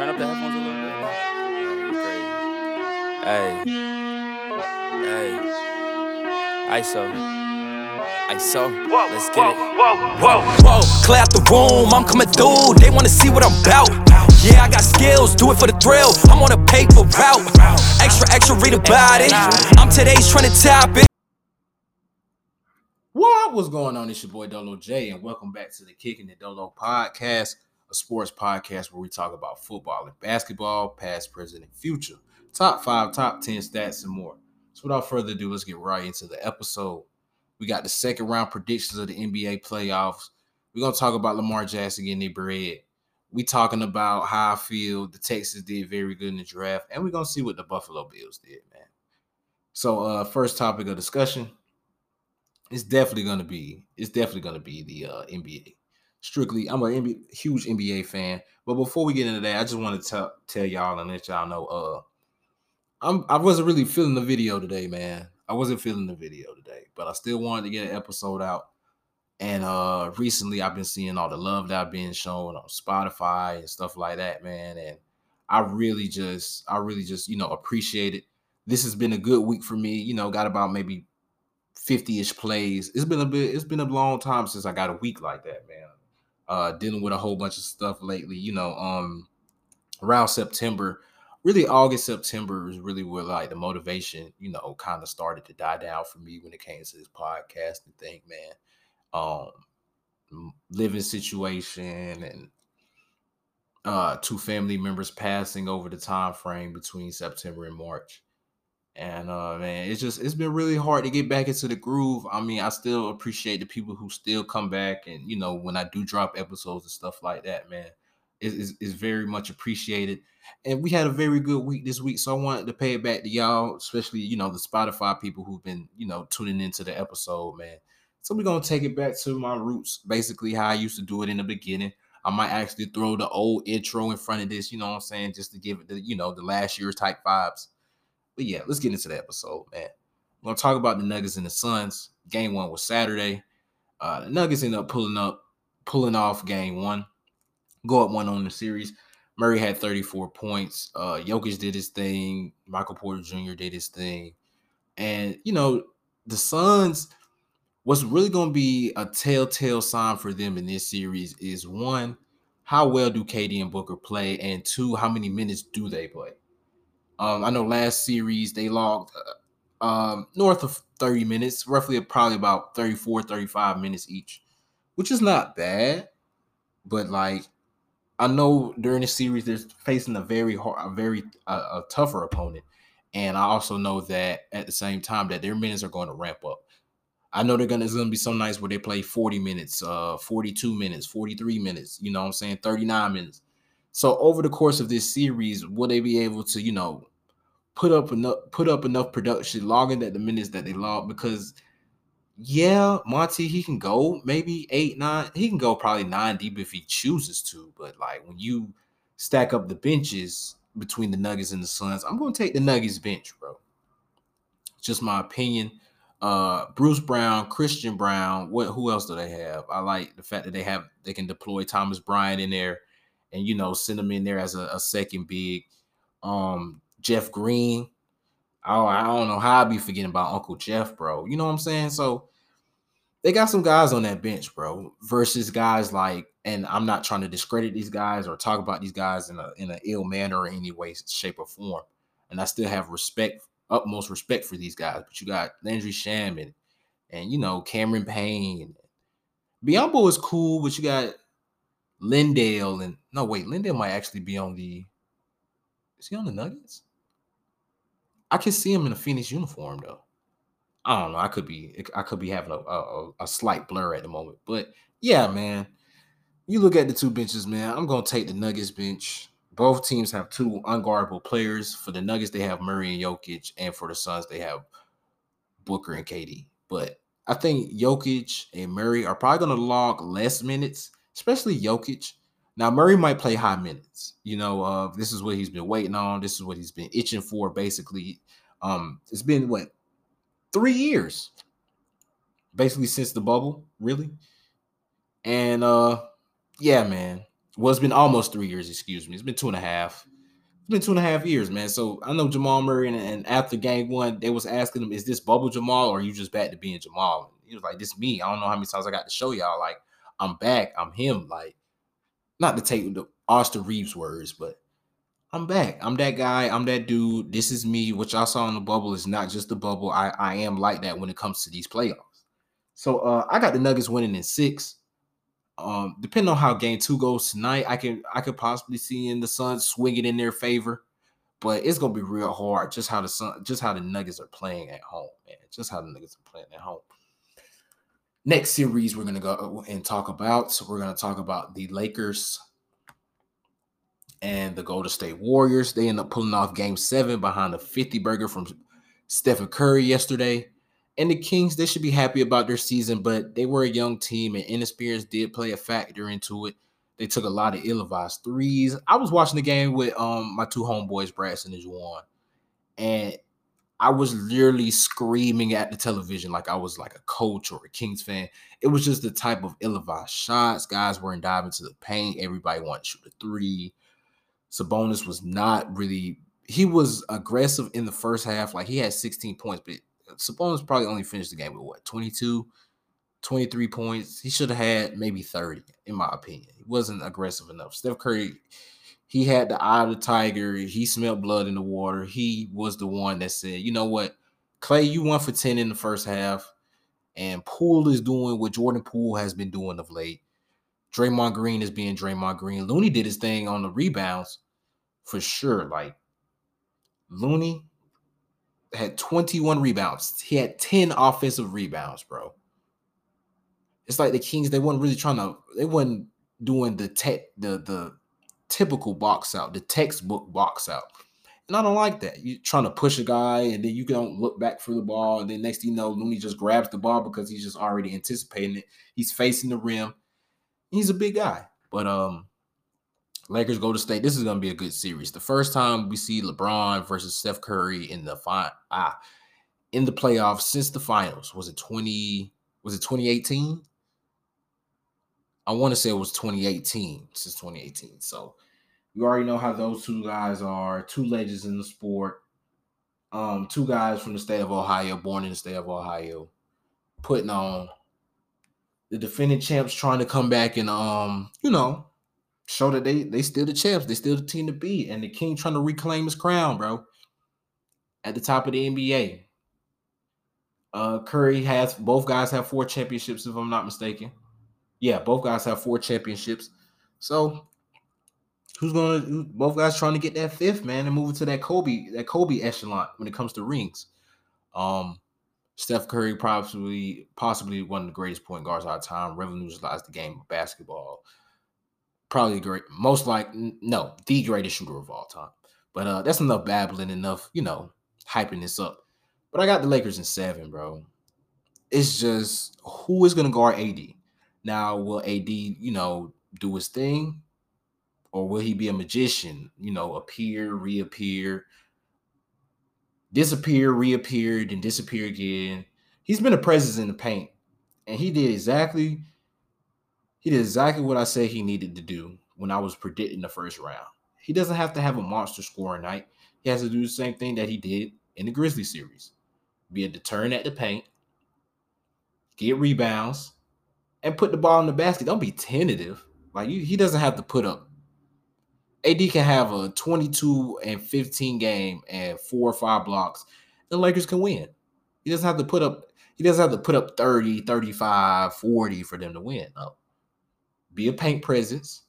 Turn up the headphones a little bit. Hey, hey, ISO, ISO. Let's get it. Whoa, whoa, clear out the room, I'm coming through. They wanna see what I'm about. Yeah, I got skills, do it for the thrill. I'm on a paper route. Extra, extra, read about it. I'm today's trying to tap it. What was going on? It's your boy Dolo J, and welcome back to the Kicking the Dolo podcast, a sports podcast where we talk about football and basketball, past, present, and future. Top five, top 10 stats, and more. So, without further ado, let's get right into the episode. We got the second round predictions of the NBA playoffs. We're gonna talk about Lamar Jackson getting their bread. We talking about how I feel the Texans did very good in the draft, and we're gonna see what the Buffalo Bills did, man. So, uh, first topic of discussion it's definitely gonna be it's definitely gonna be the uh, NBA. Strictly, I'm a NBA, huge NBA fan. But before we get into that, I just want to tell tell y'all and let y'all know. Uh, I'm I wasn't really feeling the video today, man. I wasn't feeling the video today, but I still wanted to get an episode out. And uh recently, I've been seeing all the love that I've been shown on Spotify and stuff like that, man. And I really just, I really just, you know, appreciate it. This has been a good week for me. You know, got about maybe 50-ish plays. It's been a bit, it's been a long time since I got a week like that, man. Uh dealing with a whole bunch of stuff lately, you know, um around September, really August, September is really where like the motivation, you know, kind of started to die down for me when it came to this podcast and thing, man. Um living situation and uh two family members passing over the time frame between September and March. And uh man, it's just it's been really hard to get back into the groove. I mean, I still appreciate the people who still come back and you know when I do drop episodes and stuff like that, man. Is is very much appreciated. And we had a very good week this week. So I wanted to pay it back to y'all, especially, you know, the Spotify people who've been, you know, tuning into the episode, man. So we're gonna take it back to my roots, basically how I used to do it in the beginning. I might actually throw the old intro in front of this, you know what I'm saying, just to give it the, you know, the last year type vibes. But yeah, let's get into the episode, man. I'm gonna talk about the Nuggets and the Suns. Game one was Saturday. Uh, the Nuggets ended up pulling up, pulling off game one, go up one on the series. Murray had 34 points. Uh, Jokic did his thing. Michael Porter Jr. did his thing. And you know, the Suns, what's really gonna be a telltale sign for them in this series is one, how well do KD and Booker play, and two, how many minutes do they play? Um, I know last series they logged uh, um, north of 30 minutes, roughly probably about 34, 35 minutes each, which is not bad. But like, I know during the series they're facing a very hard, a very uh, a tougher opponent, and I also know that at the same time that their minutes are going to ramp up. I know they're gonna it's gonna be some nights where they play 40 minutes, uh 42 minutes, 43 minutes, you know what I'm saying, 39 minutes. So over the course of this series, will they be able to, you know, put up enough put up enough production, logging at the minutes that they log? Because yeah, Monty, he can go maybe eight, nine, he can go probably nine deep if he chooses to. But like when you stack up the benches between the Nuggets and the Suns, I'm gonna take the Nuggets bench, bro. Just my opinion. Uh Bruce Brown, Christian Braun, what who else do they have? I like the fact that they have they can deploy Thomas Bryant in there and you know send him in there as a, a second big. Um, Jeff Green. Oh, I don't know how I be forgetting about Uncle Jeff, bro. You know what I'm saying? So they got some guys on that bench, bro, versus guys like, and I'm not trying to discredit these guys or talk about these guys in a in an ill manner or any way, shape, or form. And I still have respect, utmost respect for these guys. But you got Landry Shamet and you know Cameron Payne. Biyombo is cool, but you got Lindale and no wait, Lindale might actually be on the. Is he on the Nuggets? I can see him in a Phoenix uniform though. I don't know. I could be I could be having a, a, a slight blur at the moment, but yeah, man. You look at the two benches, man. I'm gonna take the Nuggets bench. Both teams have two unguardable players. For the Nuggets, they have Murray and Jokic, and for the Suns, they have Booker and KD. But I think Jokic and Murray are probably gonna log less minutes, especially Jokic. Now Murray might play high minutes. You know, uh, this is what he's been waiting on. This is what he's been itching for. Basically, um, it's been what three years, basically since the bubble, really. And uh, yeah, man, Well, it's been almost three years. Excuse me. It's been two and a half. It's been two and a half years, man. So I know Jamal Murray, and, and after game one, they was asking him, "Is this bubble Jamal, or you just back to being Jamal?" And he was like, "This me. I don't know how many times I got to show y'all. Like I'm back. I'm him. Like not to take the Austin Reaves words, but I'm back. I'm that guy. I'm that dude. This is me. What y'all saw in the bubble is not just the bubble. I, I am like that when it comes to these playoffs. So uh, I got the Nuggets winning in six. Um, depending on how game two goes tonight, I can I could possibly see in the Suns swinging in their favor, but it's gonna be real hard. Just how the Sun, just how the Nuggets are playing at home, man. Just how the Nuggets are playing at home. Next series we're gonna go and talk about. So we're gonna talk about the Lakers and the Golden State Warriors. They end up pulling off game seven behind a 50 burger from Stephen Curry yesterday. And the Kings, they should be happy about their season, but they were a young team and inexperience did play a factor into it. They took a lot of ill-advised threes. I was watching the game with um my two homeboys, Bradson and Juwan, and I was literally screaming at the television like I was like a coach or a Kings fan. It was just the type of ill-advised shots. Guys weren't diving to the paint. Everybody wanted to shoot a three. Sabonis was not really he was aggressive in the first half. Like he had 16 points, but Sabonis probably only finished the game with what 22, 23 points. He should have had maybe 30, in my opinion. He wasn't aggressive enough. Steph Curry, he had the eye of the tiger. He smelled blood in the water. He was the one that said, you know what, Klay, you won for 10 in the first half. And Poole is doing what Jordan Poole has been doing of late. Draymond Green is being Draymond Green. Looney did his thing on the rebounds for sure. Like Looney had 21 rebounds. He had 10 offensive rebounds, bro. It's like the Kings, they weren't really trying to, they weren't doing the tech, the the typical box out, the textbook box out. And I don't like that. You're trying to push a guy and then you don't look back for the ball. And then next thing you know, Looney just grabs the ball because he's just already anticipating it. He's facing the rim he's a big guy. But um, Lakers go to state. This is gonna be a good series. The first time we see LeBron versus Steph Curry in the fi- ah in the playoffs since the finals. Was it 20? Was it 2018? I want to say it was 2018 since 2018. So you already know how those two guys are, two legends in the sport. Um, two guys from the state of Ohio, born in the state of Ohio, putting on the defending champs trying to come back and um, you know, show that they they still the champs, they still the team to beat, and the king trying to reclaim his crown, bro. At the top of the NBA. Uh Curry has both guys have four championships, if I'm not mistaken. Yeah, both guys have four championships. So who's gonna both guys trying to get that fifth man and move to that Kobe, that Kobe echelon when it comes to rings. Um Steph Curry probably possibly one of the greatest point guards of our time, revolutionized the game of basketball. Probably great, most like no, the greatest shooter of all time. But uh that's enough babbling, enough, you know, hyping this up. But I got the Lakers in seven, bro. It's just who is gonna guard AD? Now, will AD, you know, do his thing? Or will he be a magician, you know, appear, reappear? disappear, reappeared, and disappear again. He's been a presence in the paint, and he did exactly he did exactly what I said he needed to do when I was predicting the first round. He doesn't have to have a monster scoring night. He has to do the same thing that he did in the Grizzly series. Be a deterrent at the paint, get rebounds, and put the ball in the basket. Don't be tentative. Like you, he doesn't have to put up AD can have a 22 and 15 game and four or five blocks. The Lakers can win. He doesn't have to put up he doesn't have to put up 30, 35, 40 for them to win. No. Be a paint presence,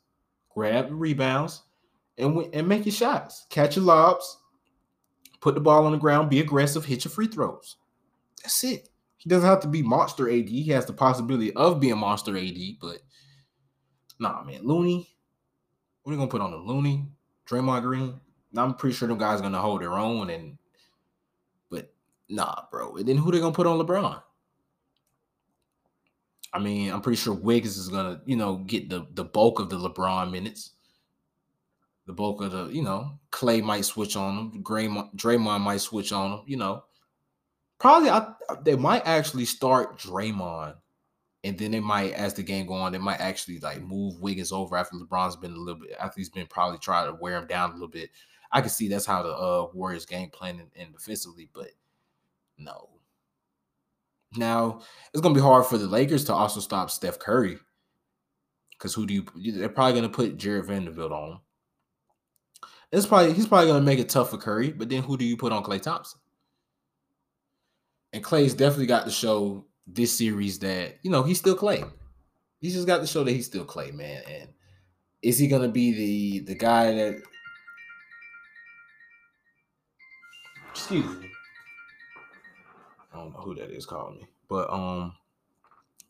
grab the rebounds, and win, and make your shots. Catch your lobs, put the ball on the ground, be aggressive, hit your free throws. That's it. He doesn't have to be monster AD. He has the possibility of being monster AD, but nah, man. Looney, what are you gonna put on the Looney, Draymond Green? I'm pretty sure them guys are gonna hold their own, and but nah, bro. And then who they gonna put on LeBron? I mean, I'm pretty sure Wiggins is gonna, you know, get the the bulk of the LeBron minutes. The bulk of the, you know, Klay might switch on him. Draymond, Draymond might switch on him. You know, probably I, they might actually start Draymond And then they might, as the game go on, they might actually like move Wiggins over after LeBron's been a little bit after he's been probably trying to wear him down a little bit. I can see that's how the uh, Warriors game plan and defensively, but no. Now it's gonna be hard for the Lakers to also stop Steph Curry. Because who do you? They're probably gonna put Jarred Vanderbilt on. It's probably he's probably gonna make it tough for Curry, but then who do you put on Klay Thompson? And Klay's definitely got to show this series that you know he's still Klay. He's just got to show that he's still Clay, man. And is he gonna be the the guy that? Excuse me. I don't know who that is calling me, but um,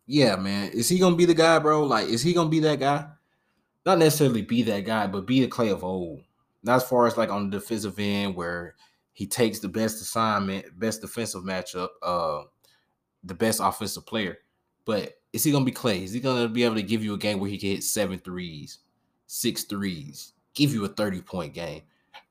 yeah, man, is he gonna be the guy, bro? Like, is he gonna be that guy? Not necessarily be that guy, but be the Klay of old. Not as far as like on the defensive end where he takes the best assignment, best defensive matchup, uh, the best offensive player. But is he gonna be Klay? Is he gonna be able to give you a game where he can hit seven threes, six threes, give you a 30 point game?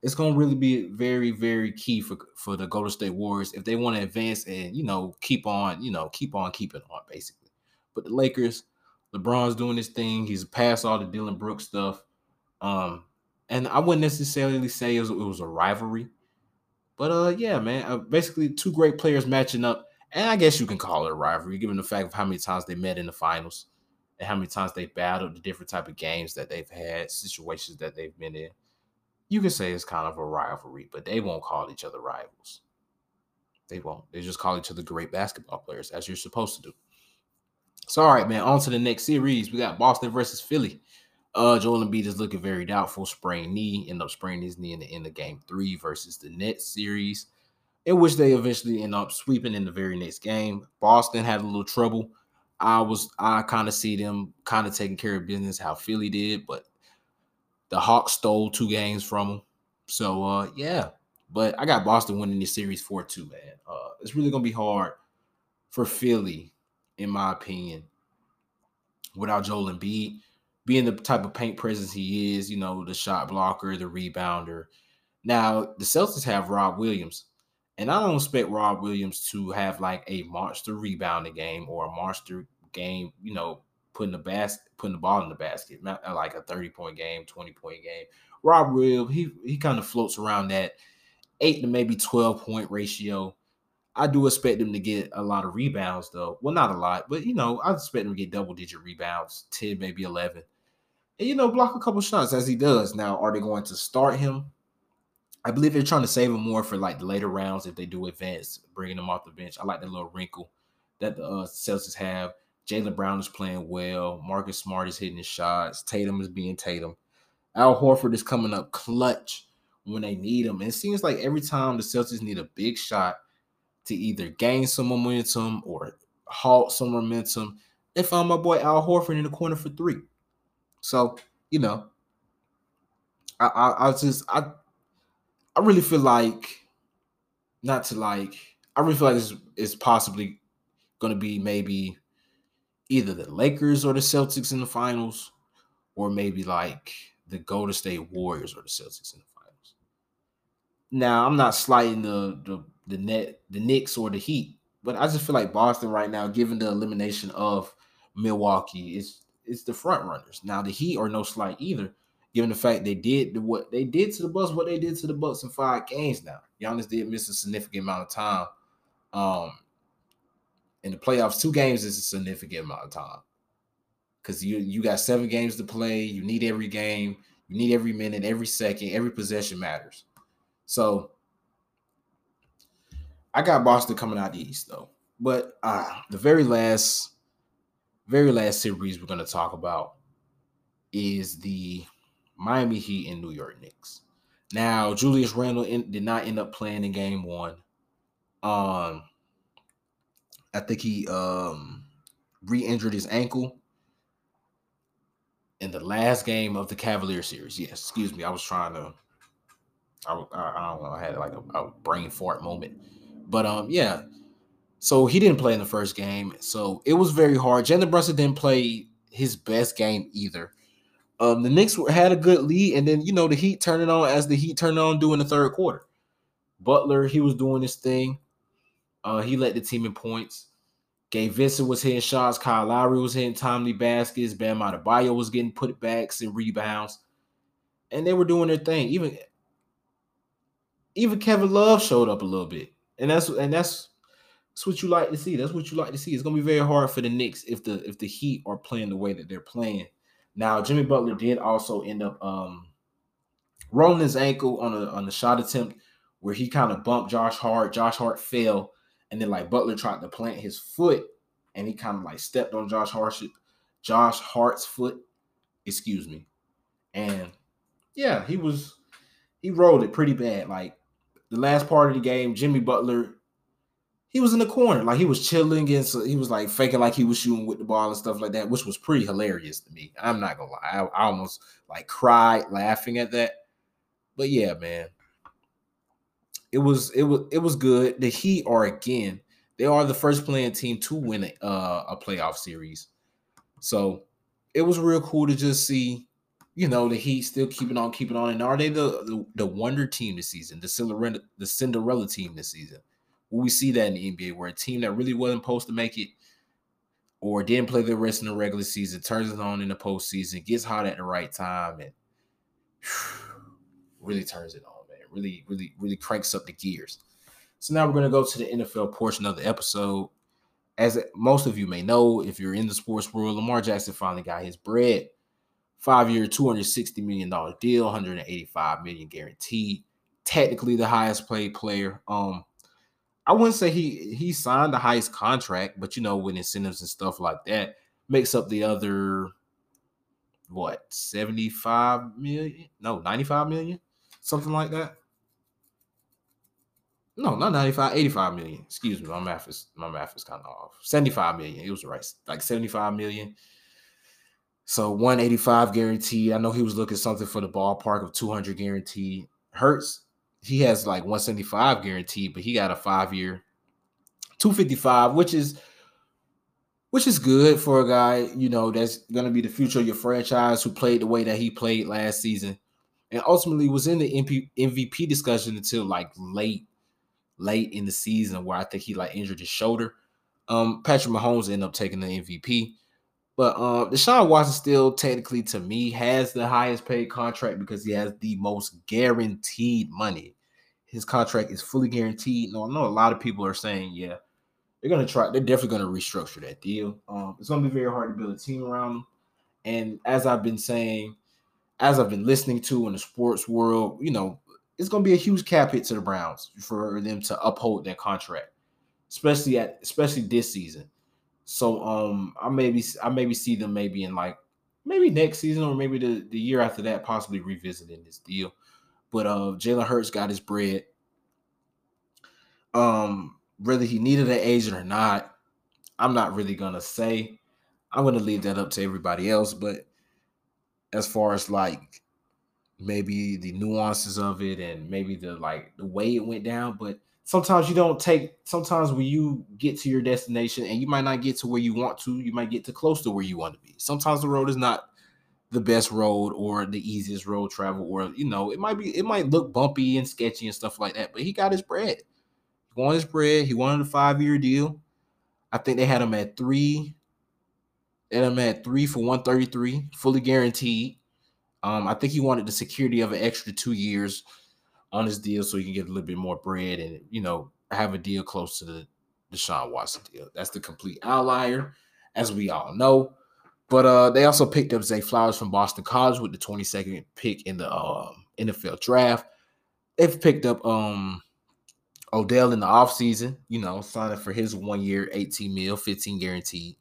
It's gonna really be very, very key for for the Golden State Warriors if they want to advance and you know keep on, you know, keep on keeping on basically. But the Lakers, LeBron's doing this thing. He's past all the Dillon Brooks stuff. Um, and I wouldn't necessarily say it was, it was a rivalry, but uh, yeah, man, uh, basically two great players matching up, and I guess you can call it a rivalry given the fact of how many times they met in the finals and how many times they battled the different type of games that they've had, situations that they've been in. You can say it's kind of a rivalry, but they won't call each other rivals. They won't. They just call each other great basketball players, as you're supposed to do. So, all right, man, on to the next series. We got Boston versus Philly. Uh, Joel Embiid is looking very doubtful. Sprained knee, end up spraining his knee in the end of game three versus the Nets series, in which they eventually end up sweeping in the very next game. Boston had a little trouble. I was I kind of see them kind of taking care of business how Philly did, but the Hawks stole two games from them. So uh yeah, but I got Boston winning this series 4-2, man. Uh it's really gonna be hard for Philly in my opinion, without Joel Embiid being the type of paint presence he is, you know, the shot blocker, the rebounder. Now, the Celtics have Rob Williams, and I don't expect Rob Williams to have like a monster rebounding game or a monster game, you know, putting the basket, putting the ball in the basket, not uh, like a 30 point game, 20 point game. Rob Williams, he he kind of floats around that eight to maybe 12 point ratio. I do expect them to get a lot of rebounds, though. Well, not a lot, but you know, I expect them to get double digit rebounds, 10, maybe 11. And you know, block a couple shots as he does. Now, are they going to start him? I believe they're trying to save him more for like the later rounds if they do advance, bringing him off the bench. I like that little wrinkle that the uh, Celtics have. Jaylen Brown is playing well. Marcus Smart is hitting his shots. Tatum is being Tatum. Al Horford is coming up clutch when they need him. And it seems like every time the Celtics need a big shot, to either gain some momentum or halt some momentum. They found my boy Al Horford in the corner for three. So, you know, I, I, I just I I really feel like not to like I really feel like this is possibly gonna be maybe either the Lakers or the Celtics in the finals, or maybe like the Golden State Warriors or the Celtics in the finals. Now, I'm not slighting the the the net, the Knicks or the Heat. But I just feel like Boston right now, given the elimination of Milwaukee, is it's the front runners. Now the Heat are no slight either, given the fact they did what they did to the Bucks, what they did to the Bucks in five games. Now Giannis did miss a significant amount of time. Um, in the playoffs, two games is a significant amount of time because you you got seven games to play. You need every game. You need every minute, every second, every possession matters. So I got Boston coming out the East though. But uh, the very last, very last series we're going to talk about is the Miami Heat and New York Knicks. Now, Julius Randle in, did not end up playing in game one. Um, I think he um re-injured his ankle in the last game of the Cavalier series. Yes, excuse me. I was trying to. I, I, don't know. I had like a, a brain fart moment. But um, yeah. So he didn't play in the first game. So it was very hard. Jalen Brunson didn't play his best game either. Um, the Knicks had a good lead, and then you know the Heat turning on as the Heat turned on doing the third quarter. Butler, he was doing his thing. Uh, he led the team in points, Gabe Vincent was hitting shots. Kyle Lowry was hitting timely baskets. Bam Adebayo was getting putbacks and rebounds. And they were doing their thing. Even even Kevin Love showed up a little bit. And that's and that's that's what you like to see. That's what you like to see. It's gonna be very hard for the Knicks if the if the Heat are playing the way that they're playing. Now, Jimmy Butler did also end up um rolling his ankle on a on the shot attempt where he kind of bumped Josh Hart. Josh Hart fell and then like Butler tried to plant his foot, and he kind of like stepped on Josh Hart's Josh Hart's foot. Excuse me. And yeah, he was he rolled it pretty bad. Like the last part of the game, Jimmy Butler, he was in the corner, like he was chilling and so he was like faking like he was shooting with the ball and stuff like that, which was pretty hilarious to me. I'm not gonna lie, I, I almost like cried laughing at that. But yeah, man, it was it was it was good. The Heat are again, they are the first playing team to win a, uh, a playoff series. So it was real cool to just see, you know, the Heat still keeping on, keeping on. And are they the the, the wonder team this season, the Cinderella, the Cinderella team this season? Will we see that in the NBA where a team that really wasn't supposed to make it or didn't play the rest in the regular season turns it on in the postseason, gets hot at the right time, and really turns it on man. really, really, really cranks up the gears. So now we're going to go to the NFL portion of the episode. As most of you may know, if you're in the sports world, Lamar Jackson finally got his bread. Five-year, $260 million deal, 185 million guaranteed. Technically the highest paid player. Um, I wouldn't say he he signed the highest contract, but you know, with incentives and stuff like that, makes up the other what 75 million? No, 95 million, something like that. No, not 95, 85 million. Excuse me. My math is my math is kind of off. 75 million. It was right. Like 75 million. So 185 guaranteed. I know he was looking something for the ballpark of 200 guaranteed. Hurts, he has like 175 guaranteed, but he got a five year 255, which is which is good for a guy, you know, that's gonna be the future of your franchise who played the way that he played last season and ultimately was in the MVP discussion until like late late in the season where I think he like injured his shoulder. Um, Patrick Mahomes ended up taking the MVP. But uh, Deshaun Watson still technically to me has the highest paid contract because he has the most guaranteed money. His contract is fully guaranteed. No, I know a lot of people are saying, yeah, they're gonna try, they're definitely gonna restructure that deal. Um, it's gonna be very hard to build a team around him. And as I've been saying, as I've been listening to in the sports world, you know, it's to be a huge cap hit to the Browns for them to uphold their contract, especially at especially this season. So um, I maybe I maybe see them maybe in like maybe next season or maybe the, the year after that, possibly revisiting this deal. But uh, Jalen Hurts got his bread. Um, whether he needed an agent or not, I'm not really gonna say. I'm gonna leave that up to everybody else. But as far as like maybe the nuances of it and maybe the like the way it went down but sometimes you don't take sometimes when you get to your destination and you might not get to where you want to you might get to close to where you want to be. Sometimes the road is not the best road or the easiest road travel or you know it might be it might look bumpy and sketchy and stuff like that but he got his bread. He wanted his bread. He wanted a five year deal. I think they had him at three they had him at three for 133 fully guaranteed. Um, I think he wanted the security of an extra two years on his deal so he can get a little bit more bread and you know have a deal close to the Deshaun Watson deal. That's the complete outlier, as we all know. But uh, they also picked up Zay Flowers from Boston College with the 22nd pick in the uh, NFL draft. They've picked up um, Odell in the offseason, you know, signing for his one year, 18 mil, 15 guaranteed.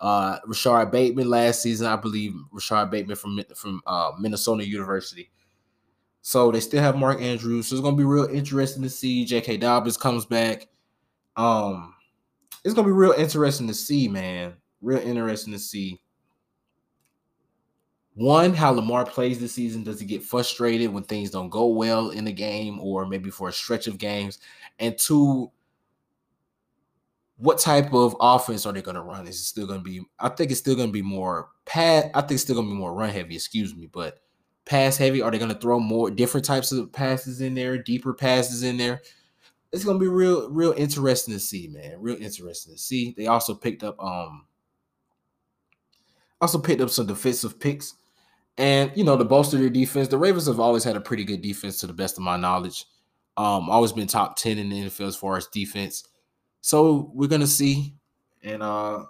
Uh, Rashod Bateman last season, I believe Rashod Bateman from from uh, Minnesota University. So they still have Mark Andrews. So it's gonna be real interesting to see J.K. Dobbins comes back. Um, it's gonna be real interesting to see, man. Real interesting to see. One, how Lamar plays this season. Does he get frustrated when things don't go well in the game, or maybe for a stretch of games? And two, what type of offense are they going to run? Is it still going to be? I think it's still going to be more pass. I think it's still going to be more run heavy. Excuse me, but pass heavy. Are they going to throw more different types of passes in there, deeper passes in there? it's gonna be real, real interesting to see, man. Real interesting to see. They also picked up um also picked up some defensive picks. And you know, to bolster their defense, the Ravens have always had a pretty good defense to the best of my knowledge. Um, always been top 10 in the NFL as far as defense. So we're gonna see. And uh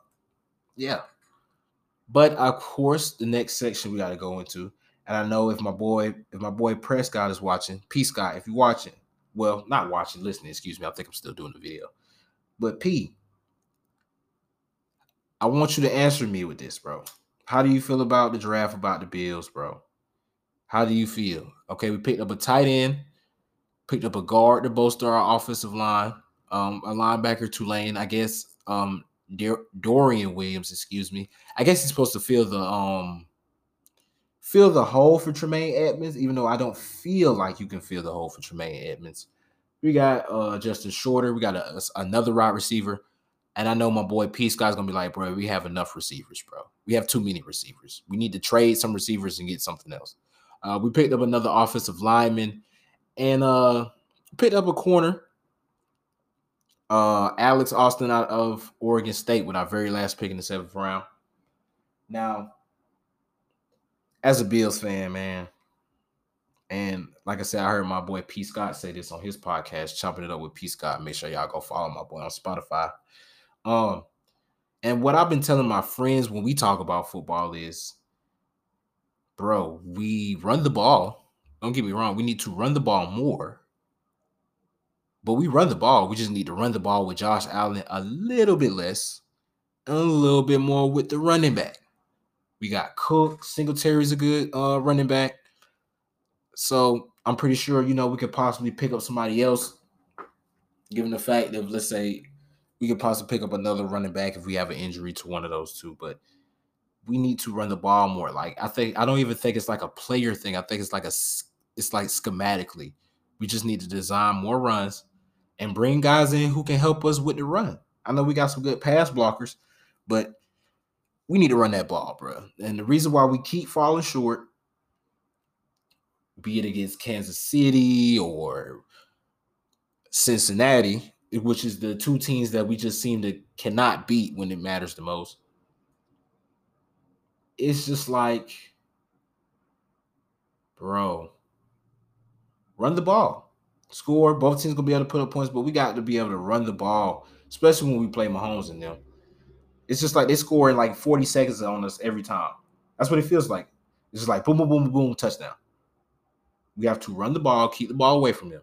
yeah. But of course, the next section we got to go into, and I know if my boy, if my boy Prescott is watching, P Scott, if you're watching, well, not watching, listening, excuse me. I think I'm still doing the video. But P, I want you to answer me with this, bro. How do you feel about the draft about the Bills, bro? How do you feel? Okay, we picked up a tight end, picked up a guard to bolster our offensive line, um, a linebacker Tulane, I guess. Um, Dorian Williams, excuse me. I guess he's supposed to fill the um fill the hole for Tremaine Edmunds, even though I don't feel like you can fill the hole for Tremaine Edmunds. We got uh Justin Shorter, we got a, another wide receiver, and I know my boy Peace guy's gonna be like, bro, we have enough receivers, bro. We have too many receivers. We need to trade some receivers and get something else. Uh, we picked up another offensive lineman and uh picked up a corner uh, Alex Austin out of Oregon State with our very last pick in the seventh round. Now, as a Bills fan, man, and like I said, I heard my boy P. Scott say this on his podcast, chopping it up with P. Scott. Make sure y'all go follow my boy on Spotify. Um, and what I've been telling my friends when we talk about football is, bro, we run the ball. Don't get me wrong, we need to run the ball more but we run the ball. We just need to run the ball with Josh Allen a little bit less, and a little bit more with the running back. We got Cook, Singletary's a good uh, running back. So I'm pretty sure, you know, we could possibly pick up somebody else, given the fact that let's say we could possibly pick up another running back if we have an injury to one of those two. But we need to run the ball more. Like I think I don't even think it's like a player thing. I think it's like a it's like schematically. We just need to design more runs and bring guys in who can help us with the run. I know we got some good pass blockers, but we need to run that ball, bro. And the reason why we keep falling short, be it against Kansas City or Cincinnati, which is the two teams that we just seem to cannot beat when it matters the most. It's just like, bro, run the ball score. Both teams gonna be able to put up points, but we got to be able to run the ball, especially when we play Mahomes and them. It's just like they score in like 40 seconds on us every time. That's what it feels like. It's just like boom, boom, boom, boom, touchdown. We have to run the ball, keep the ball away from them,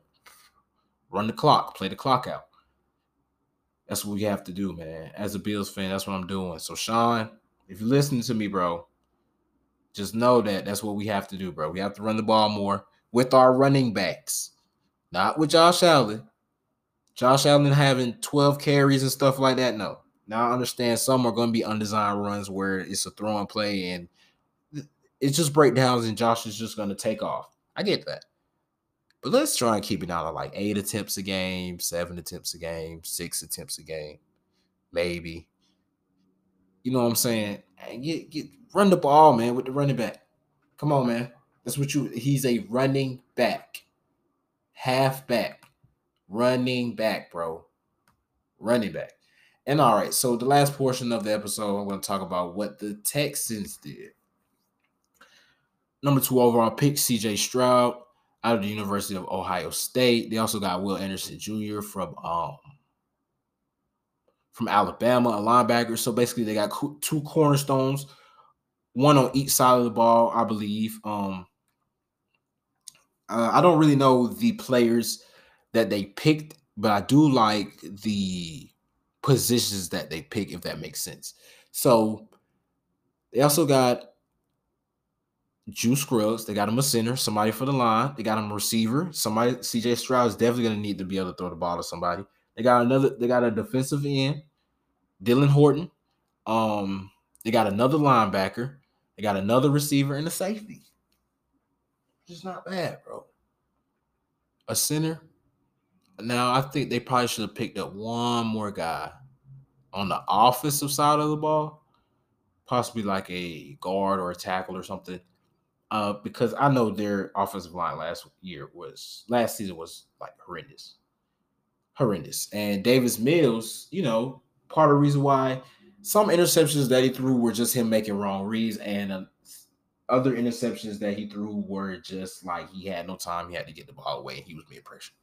run the clock, play the clock out. That's what we have to do, man. As a Bills fan, that's what I'm doing. So, Sean, if you're listening to me, bro, just know that that's what we have to do, bro. We have to run the ball more with our running backs. Not with Josh Allen. Josh Allen having 12 carries and stuff like that. No. Now I understand some are going to be undesigned runs where it's a throw and play and it's just breakdowns and Josh is just going to take off. I get that. But let's try and keep it down to like eight attempts a game, seven attempts a game, six attempts a game, maybe. You know what I'm saying? And get get run the ball, man, with the running back. Come on, man. That's what you. He's a running back halfback, running back, bro. Running back. And all right, so the last portion of the episode, I'm going to talk about what the Texans did. Number two overall pick, CJ Stroud out of the University of Ohio State. They also got Will Anderson Jr. from um from Alabama, a linebacker. So basically, they got two cornerstones, one on each side of the ball, I believe. Um, uh, I don't really know the players that they picked, but I do like the positions that they pick, if that makes sense. So they also got Juice Scruggs. They got him a center, somebody for the line. They got him a receiver. Somebody, CJ Stroud is definitely going to need to be able to throw the ball to somebody. They got another, they got a defensive end, Dylan Horton. Um, they got another linebacker. They got another receiver and a safety. Just not bad, bro. A center. Now I think they probably should have picked up one more guy on the offensive side of the ball, possibly like a guard or a tackle or something. Uh, because I know their offensive line last year was last season was like horrendous, horrendous. And Davis Mills, you know, part of the reason why some interceptions that he threw were just him making wrong reads, and uh, other interceptions that he threw were just like he had no time. He had to get the ball away, and he was being pressured.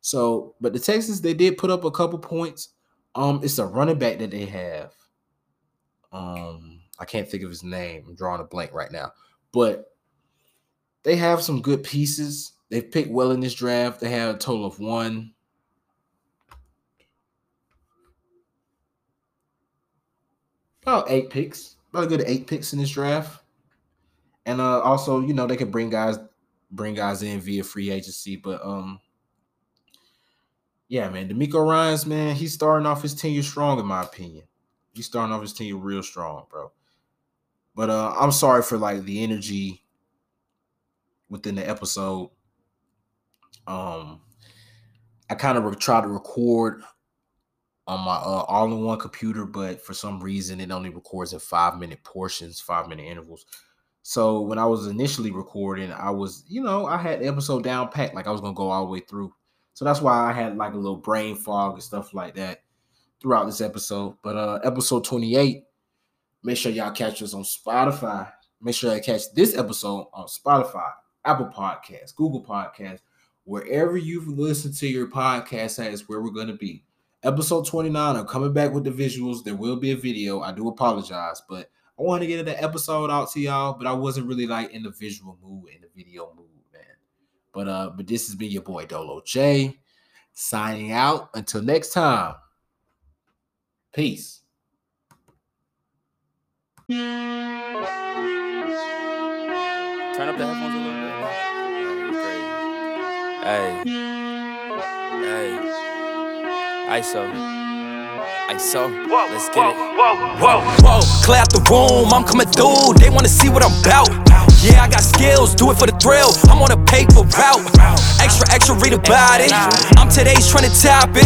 So, but the Texans they did put up a couple points. Um, it's a running back that they have. Um, I can't think of his name. I'm drawing a blank right now, but they have some good pieces. They've picked well in this draft. They have a total of one, about eight picks, about a good eight picks in this draft. And uh also, you know, they could bring guys bring guys in via free agency, but um yeah, man, DeMeco Ryans, man, he's starting off his tenure strong, in my opinion. He's starting off his tenure real strong, bro. But uh I'm sorry for like the energy within the episode. Um I kind of re- to record on my uh, all-in-one computer, but for some reason it only records in five-minute portions, five-minute intervals. So when I was initially recording, I was, you know, I had the episode down packed, like I was gonna go all the way through. So that's why I had like a little brain fog and stuff like that throughout this episode. But uh episode 28, make sure y'all catch us on Spotify. Make sure you catch this episode on Spotify, Apple Podcasts, Google Podcasts, wherever you've listened to your podcast at is where we're gonna be. Episode 29, I'm coming back with the visuals. There will be a video. I do apologize, but I want to get the episode out to y'all, but I wasn't really like in the visual mood, in the video mood. But uh, but this has been your boy Dolo J signing out. Until next time. Peace. Turn up the headphones a little bit. Hey, hey, ISO, ISO. Let's get it. Whoa, whoa, clear out the room, I'm coming through. They wanna see what I'm about. Yeah, I got skills, do it for the thrill. I'm on a paper route. Extra, extra, read about it. I'm today's trying to top it.